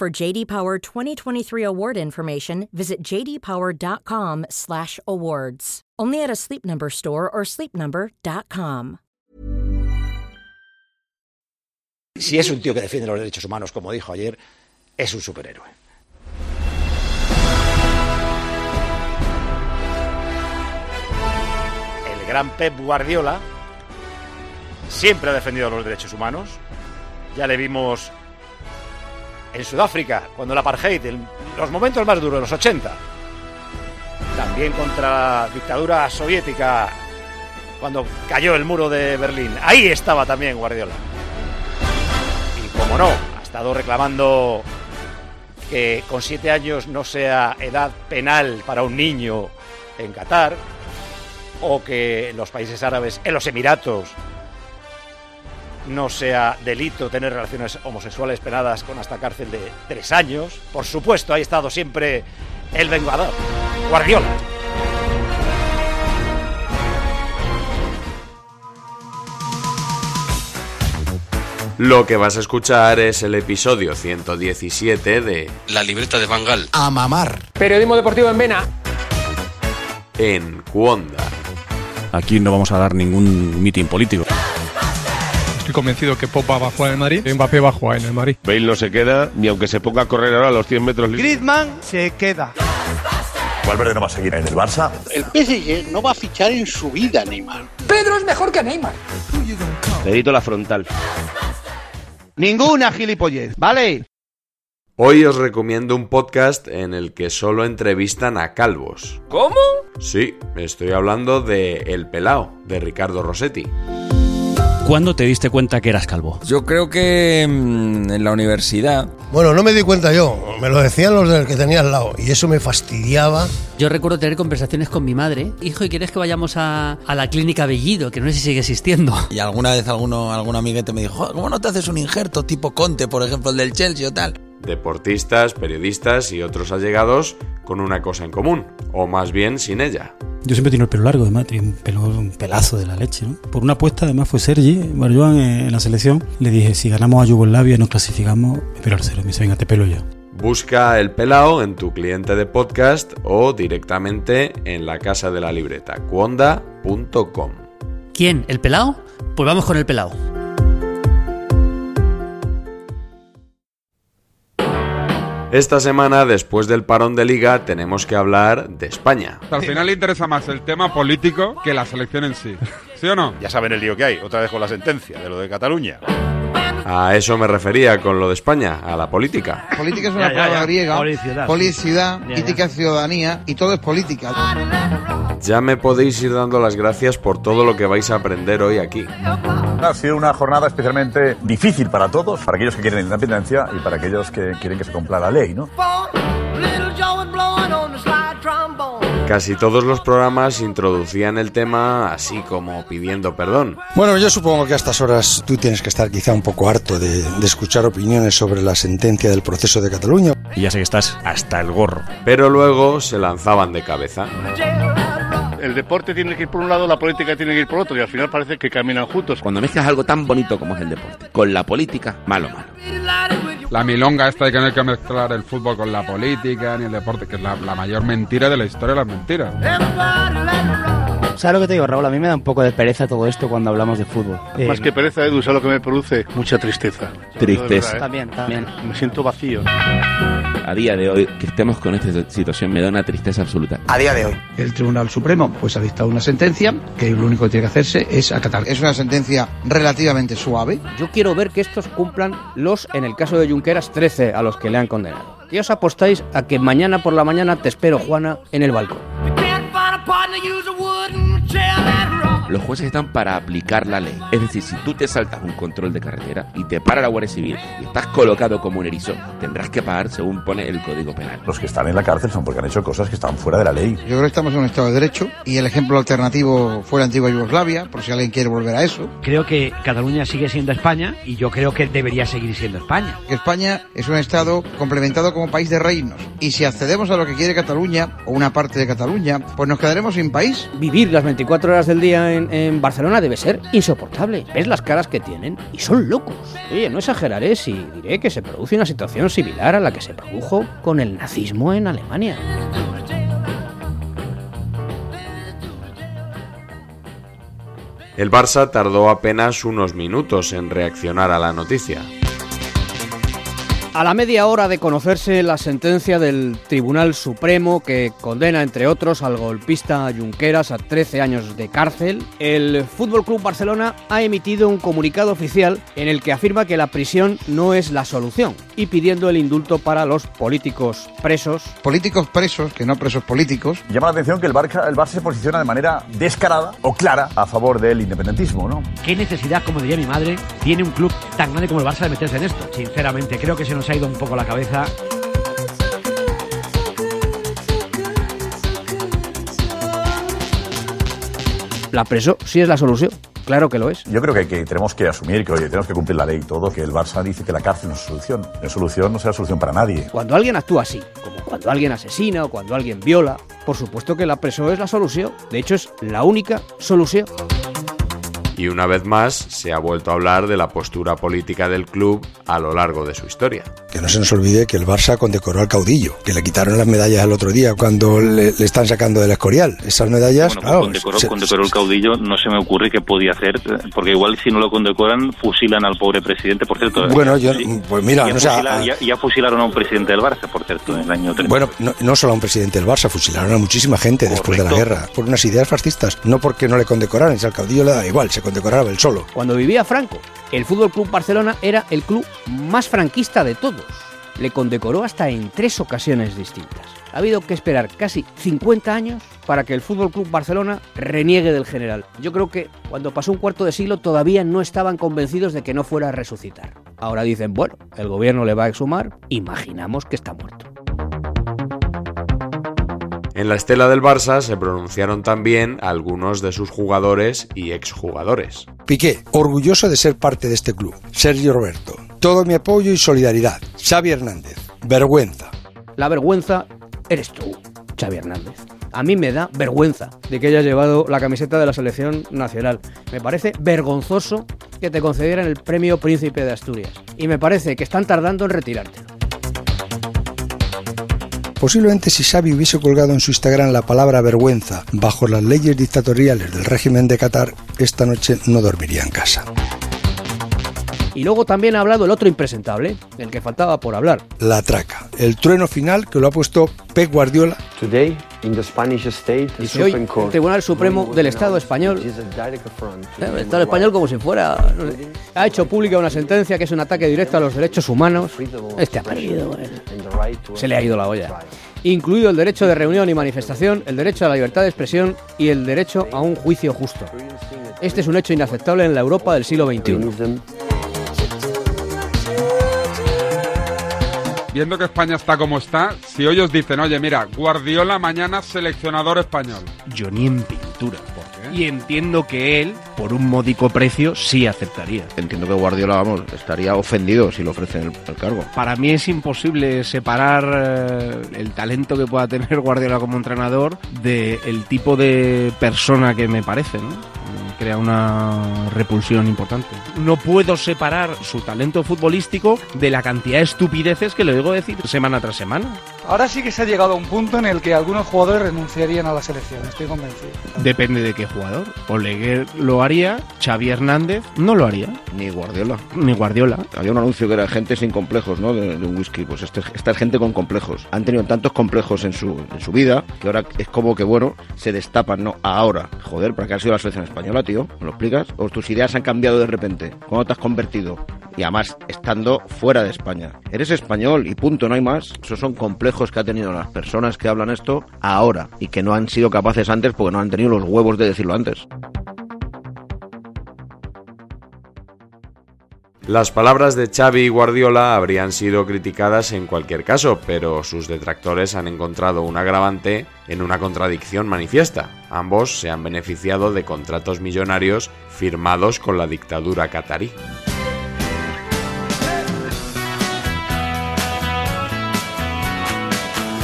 For JD Power 2023 award information, visit jdpower.com/awards. Only at a Sleep Number store or sleepnumber.com. Si es un tío que defiende los derechos humanos, como dijo ayer, es un superhéroe. El gran Pep Guardiola siempre ha defendido los derechos humanos. Ya le vimos en Sudáfrica, cuando la apartheid, en los momentos más duros, los 80. También contra la dictadura soviética, cuando cayó el muro de Berlín. Ahí estaba también Guardiola. Y como no, ha estado reclamando que con siete años no sea edad penal para un niño en Qatar, o que los países árabes, en los Emiratos, no sea delito tener relaciones homosexuales penadas con hasta cárcel de tres años. Por supuesto, ha estado siempre el vengador, Guardiola. Lo que vas a escuchar es el episodio 117 de La libreta de Bangal. A mamar. Periodismo deportivo en Vena. En Cuonda. Aquí no vamos a dar ningún mitin político. Estoy convencido que Popa va a jugar en el Madrid Mbappé va a jugar en el Madrid. Bale no se queda ni aunque se ponga a correr ahora a los 100 metros. Griezmann se queda. Valverde no va a seguir en el Barça. El PSG no va a fichar en su vida Neymar. Pedro es mejor que Neymar. Dedito la frontal. Ninguna gilipollez, ¿vale? Hoy os recomiendo un podcast en el que solo entrevistan a calvos. ¿Cómo? Sí, estoy hablando de El Pelao, de Ricardo Rossetti. ¿Cuándo te diste cuenta que eras calvo? Yo creo que mm, en la universidad. Bueno, no me di cuenta yo, me lo decían los del que tenía al lado y eso me fastidiaba. Yo recuerdo tener conversaciones con mi madre. Hijo, ¿y quieres que vayamos a, a la clínica Bellido? Que no sé si sigue existiendo. Y alguna vez alguno, algún amiguete me dijo, ¿cómo no te haces un injerto tipo Conte, por ejemplo, el del Chelsea o tal? Deportistas, periodistas y otros allegados con una cosa en común, o más bien sin ella. Yo siempre tengo el pelo largo, además, tenía un, pelo, un pelazo de la leche, ¿no? Por una apuesta, además, fue Sergi Barjuan en la selección. Le dije, si ganamos a Yugoslavia y nos clasificamos, me pelo al cero. Me dice, venga, te pelo ya. Busca el pelao en tu cliente de podcast o directamente en la casa de la libreta, cuonda.com. ¿Quién? ¿El pelao? Pues vamos con el pelao. Esta semana, después del parón de liga, tenemos que hablar de España. Al final le interesa más el tema político que la selección en sí. ¿Sí o no? Ya saben el lío que hay, otra vez con la sentencia de lo de Cataluña. A eso me refería con lo de España, a la política. Política es una Ya, palabra ya. griega. Policidad. Ética, ciudadanía y todo es política. Ya me podéis ir dando las gracias por todo lo que vais a aprender hoy aquí. Ha sido una jornada especialmente difícil para todos, para aquellos que quieren independencia y para aquellos que quieren que se cumpla la ley, ¿no? Casi todos los programas introducían el tema así como pidiendo perdón. Bueno, yo supongo que a estas horas tú tienes que estar quizá un poco harto de, de escuchar opiniones sobre la sentencia del proceso de Cataluña. Y ya sé que estás hasta el gorro. Pero luego se lanzaban de cabeza. El deporte tiene que ir por un lado, la política tiene que ir por otro y al final parece que caminan juntos. Cuando mezclas algo tan bonito como es el deporte con la política, malo, malo. La milonga esta de que no hay que mezclar el fútbol con la política ni el deporte, que es la, mayor mentira de la historia de las mentiras. ¿Sabes lo que te digo, Raúl? A mí me da un poco de pereza todo esto cuando hablamos de fútbol. Más Eh, que pereza, Edu, ¿sabes lo que me produce? Mucha tristeza. Tristeza. Verdad, ¿eh? También, también. Me siento vacío. A día de hoy, que estemos con esta situación me da una tristeza absoluta. A día de hoy. El Tribunal Supremo pues ha dictado una sentencia que lo único que tiene que hacerse es acatar. Es una sentencia relativamente suave. Yo quiero ver que estos cumplan los, en el caso de Junqueras, 13 a los que le han condenado. Y os apostáis a que mañana por la mañana te espero, Juana, en el balcón. jail. Los jueces están para aplicar la ley. Es decir, si tú te saltas un control de carretera y te para la Guardia Civil y estás colocado como un erizo, tendrás que pagar según pone el Código Penal. Los que están en la cárcel son porque han hecho cosas que están fuera de la ley. Yo creo que estamos en un Estado de Derecho y el ejemplo alternativo fue la antigua Yugoslavia, por si alguien quiere volver a eso. Creo que Cataluña sigue siendo España y yo creo que debería seguir siendo España. España es un Estado complementado como país de reinos. Y si accedemos a lo que quiere Cataluña, o una parte de Cataluña, pues nos quedaremos sin país. Vivir las 24 horas del día en, en Barcelona debe ser insoportable. Ves las caras que tienen y son locos. Oye, no exageraré si diré que se produce una situación similar a la que se produjo con el nazismo en Alemania. El Barça tardó apenas unos minutos en reaccionar a la noticia. A la media hora de conocerse la sentencia del Tribunal Supremo que condena, entre otros, al golpista Junqueras a 13 años de cárcel, el Fútbol Club Barcelona ha emitido un comunicado oficial en el que afirma que la prisión no es la solución y pidiendo el indulto para los políticos presos. Políticos presos, que no presos políticos. Llama la atención que el Barça, el Barça se posiciona de manera descarada o clara a favor del independentismo, ¿no? ¿Qué necesidad, como diría mi madre, tiene un club tan grande como el Barça de meterse en esto? Sinceramente, creo que se nos ha ido un poco la cabeza. La preso sí es la solución. Claro que lo es. Yo creo que, que tenemos que asumir que, oye, tenemos que cumplir la ley y todo, que el Barça dice que la cárcel no es solución. Es solución, no será solución para nadie. Cuando alguien actúa así, como cuando alguien asesina o cuando alguien viola, por supuesto que la preso es la solución. De hecho, es la única solución. Y una vez más se ha vuelto a hablar de la postura política del club a lo largo de su historia. Que no se nos olvide que el Barça condecoró al caudillo, que le quitaron las medallas el otro día cuando le, le están sacando del Escorial. Esas medallas, Bueno, pues claro, condecoró, se- condecoró el caudillo, no se me ocurre qué podía hacer, porque igual si no lo condecoran, fusilan al pobre presidente, por cierto. Bueno, yo- pues mira, ya, no sé, fusila- a- ya- ya fusilaron a un presidente del Barça, por cierto, en el año 30. Bueno, no, no solo a un presidente del Barça, fusilaron a muchísima gente después de la guerra, por unas ideas fascistas, no porque no le condecoraran, si al caudillo le da igual, condecoraba él solo. Cuando vivía Franco, el Fútbol Club Barcelona era el club más franquista de todos. Le condecoró hasta en tres ocasiones distintas. Ha habido que esperar casi 50 años para que el Fútbol Club Barcelona reniegue del general. Yo creo que cuando pasó un cuarto de siglo todavía no estaban convencidos de que no fuera a resucitar. Ahora dicen, bueno, el gobierno le va a exhumar, imaginamos que está muerto. En la estela del Barça se pronunciaron también algunos de sus jugadores y exjugadores. Piqué, orgulloso de ser parte de este club. Sergio Roberto, todo mi apoyo y solidaridad. Xavi Hernández, vergüenza. La vergüenza eres tú, Xavi Hernández. A mí me da vergüenza de que hayas llevado la camiseta de la selección nacional. Me parece vergonzoso que te concedieran el premio Príncipe de Asturias. Y me parece que están tardando en retirarte. Posiblemente si Xavi hubiese colgado en su Instagram la palabra vergüenza bajo las leyes dictatoriales del régimen de Qatar, esta noche no dormiría en casa. Y luego también ha hablado el otro impresentable, el que faltaba por hablar. La traca, el trueno final que lo ha puesto Pep Guardiola. Today, in the Spanish state, the Dice hoy Supreme el Tribunal Supremo del Estado español Eh, El Estado español como si fuera... no sé, ha hecho pública una sentencia que es un ataque directo a los derechos humanos. Este ha perdido. eh. and the right to Se le ha ido la olla. Incluido el derecho de reunión y manifestación, el derecho a la libertad de expresión y el derecho a un juicio justo. Este es un hecho inaceptable en la Europa del siglo XXI. Viendo que España está como está, si hoy os dicen, oye, mira, Guardiola mañana seleccionador español. Yo ni en pintura. Y entiendo que él, por un módico precio, sí aceptaría. Entiendo que Guardiola, vamos, estaría ofendido si le ofrecen el, el cargo. Para mí es imposible separar eh, el talento que pueda tener Guardiola como entrenador del tipo de persona que me parece, ¿no? Crea una repulsión importante. No puedo separar su talento futbolístico de la cantidad de estupideces que le oigo decir semana tras semana. Ahora sí que se ha llegado a un punto en el que algunos jugadores renunciarían a la selección, estoy convencido. Depende de qué jugador. Oleguer lo haría, Xavi Hernández no lo haría. Ni Guardiola. Ni Guardiola. Había un anuncio que era gente sin complejos, ¿no? De, de un whisky. Pues este, esta es gente con complejos. Han tenido tantos complejos en su, en su vida que ahora es como que, bueno, se destapan, ¿no? Ahora. Joder, ¿para qué has sido la selección española, tío? ¿Me lo explicas? ¿O tus ideas han cambiado de repente? ¿Cómo te has convertido? Y además, estando fuera de España. Eres español y punto, no hay más. Esos son complejos que ha tenido las personas que hablan esto ahora y que no han sido capaces antes porque no han tenido los huevos de decirlo antes. Las palabras de Xavi y Guardiola habrían sido criticadas en cualquier caso, pero sus detractores han encontrado un agravante en una contradicción manifiesta. Ambos se han beneficiado de contratos millonarios firmados con la dictadura catarí.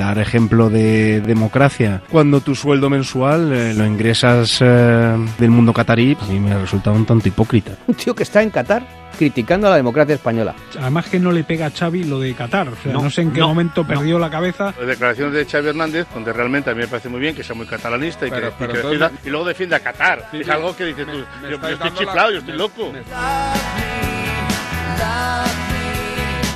Dar ejemplo de democracia. Cuando tu sueldo mensual eh, lo ingresas eh, del mundo catarí, a mí me resulta un tanto hipócrita. Un tío que está en Qatar criticando a la democracia española. Además que no le pega a Xavi lo de Qatar. O sea, no, No, sé en qué no, momento perdió la cabeza. Las declaraciones de Xavi Hernández, donde realmente a mí me parece muy bien que sea muy catalanista y, Pero- que, y pero que entonces- defienda- y luego defiende a Qatar. Sí, es algo que dices tú, Me- yo, me yo estáis estoy dando la- chiflado, yo estoy me- loco.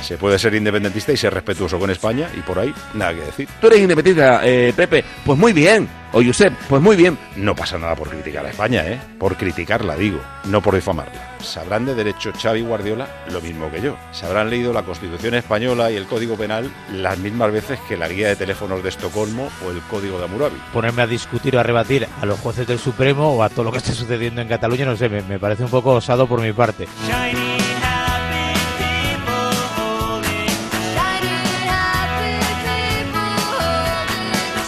Se puede ser independentista y ser respetuoso con España y por ahí nada que decir. Tú eres independentista, eh, Pepe. Pues muy bien. O Josep, pues muy bien. No pasa nada por criticar a España, ¿eh? Por criticarla, digo, no por difamarla. Sabrán de derecho Xavi y Guardiola lo mismo que yo. Se habrán leído la Constitución española y el Código Penal las mismas veces que la guía de teléfonos de Estocolmo o el Código de Hammurabi. ponerme a discutir o a rebatir a los jueces del Supremo o a todo lo que esté sucediendo en Cataluña, no sé, me, me parece un poco osado por mi parte.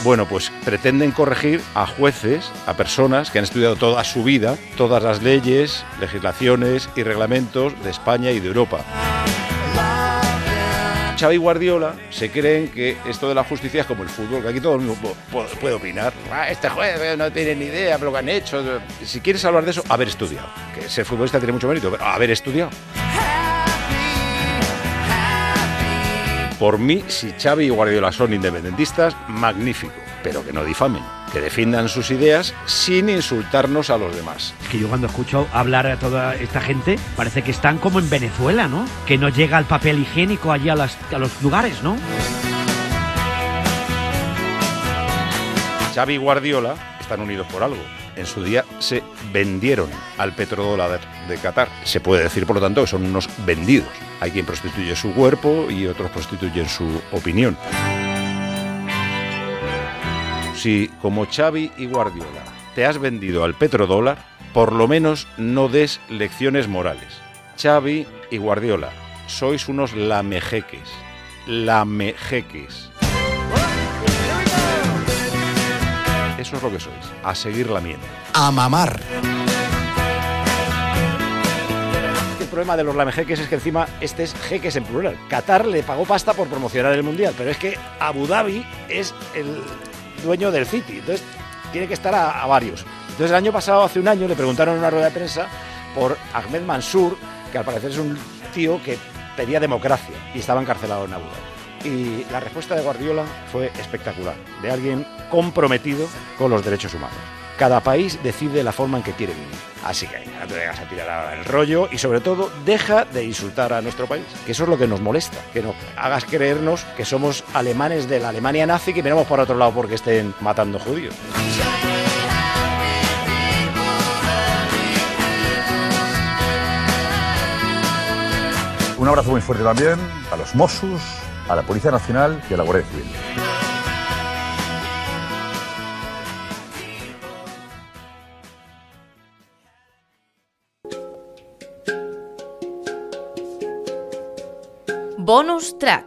Bueno, pues pretenden corregir a jueces, a personas que han estudiado toda su vida, todas las leyes, legislaciones y reglamentos de España y de Europa. Xavi Guardiola se creen que esto de la justicia es como el fútbol, que aquí todo el mundo pu- pu- puede opinar. Ah, este juez eh, no tiene ni idea de lo que han hecho. Si quieres hablar de eso, haber estudiado. Que ser futbolista tiene mucho mérito, pero haber estudiado. Por mí, si Xavi y Guardiola son independentistas, magnífico, pero que no difamen, que defiendan sus ideas sin insultarnos a los demás. Es que yo cuando escucho hablar a toda esta gente, parece que están como en Venezuela, ¿no? Que no llega el papel higiénico allí a, las- a los lugares, ¿no? Xavi y Guardiola están unidos por algo. En su día se vendieron al petrodólar de Qatar. Se puede decir, por lo tanto, que son unos vendidos. Hay quien prostituye su cuerpo y otros prostituyen su opinión. Si, como Xavi y Guardiola, te has vendido al petrodólar, por lo menos no des lecciones morales. Xavi y Guardiola, sois unos lamejeques. Lamejeques. Eso es lo que sois. A seguir lamiendo. A mamar. El problema de los lamejeques es que encima este es jeques en plural. Qatar le pagó pasta por promocionar el mundial, pero es que Abu Dhabi es el dueño del City, entonces tiene que estar a, a varios. Entonces el año pasado, hace un año, le preguntaron en una rueda de prensa por Ahmed Mansour, que al parecer es un tío que pedía democracia y estaba encarcelado en Abu Dhabi. Y la respuesta de Guardiola fue espectacular, de alguien comprometido con los derechos humanos. Cada país decide la forma en que quiere vivir. Así que no te vengas a tirar el rollo y sobre todo deja de insultar a nuestro país, que eso es lo que nos molesta, que nos hagas creernos que somos alemanes de la Alemania nazi que miramos por otro lado porque estén matando judíos. Un abrazo muy fuerte también a los Mossos, a la Policía Nacional y a la Guardia Civil. Bonus track.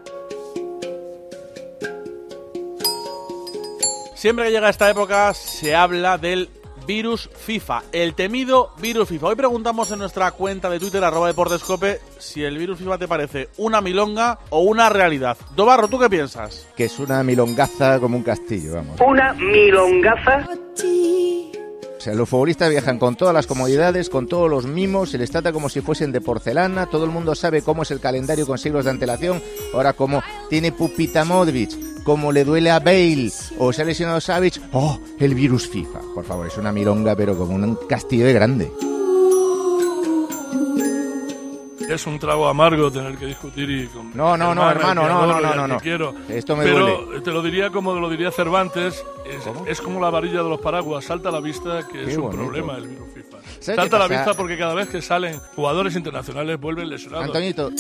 Siempre que llega esta época se habla del virus FIFA, el temido virus FIFA. Hoy preguntamos en nuestra cuenta de Twitter, arroba deportescope, si el virus FIFA te parece una milonga o una realidad. Dobarro, ¿tú qué piensas? Que es una milongaza como un castillo, vamos. Una milongaza. O sea, los futbolistas viajan con todas las comodidades, con todos los mimos, se les trata como si fuesen de porcelana, todo el mundo sabe cómo es el calendario con siglos de antelación. Ahora, como tiene Pupita Modric, como le duele a Bale o se ha lesionado Savage, ¡oh! El virus FIFA. Por favor, es una milonga, pero como un castillo de grande. Es un trago amargo tener que discutir y con No, no, no, hermano, no, no, no, no, no. Quiero. Esto me Pero duele. te lo diría como lo diría Cervantes, es, es como la varilla de los paraguas, salta a la vista que Qué es un bonito. problema el virus FIFA. ¿Sabe Salta a la vista porque cada vez que salen jugadores internacionales vuelven lesionados. Antonito,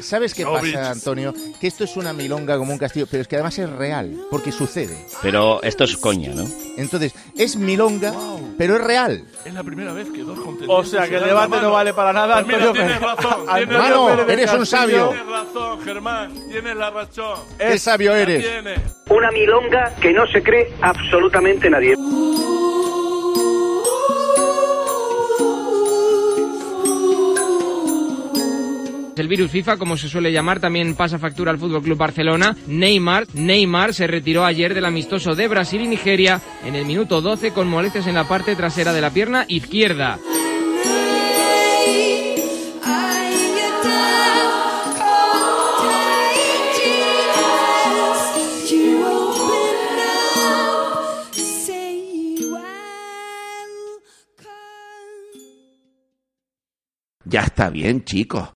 ¿sabes qué pasa, Antonio? Que esto es una milonga como un castillo, pero es que además es real, porque sucede. Pero esto es coña, ¿no? Entonces, es milonga, pero es real. Es la primera vez que dos contendientes O sea, que el debate no vale para nada, Pues mira, Antonio tienes Pérez. razón. Antonio tienes Mano, Pérez eres un sabio. Tienes razón, Germán. Tienes la razón. Qué sabio eres. tienes. Una milonga que no se cree absolutamente nadie. El virus FIFA, como se suele llamar, también pasa factura al Fútbol Club Barcelona. Neymar, Neymar se retiró ayer del amistoso de Brasil y Nigeria en el minuto 12 con molestias en la parte trasera de la pierna izquierda. Ya está bien, chicos.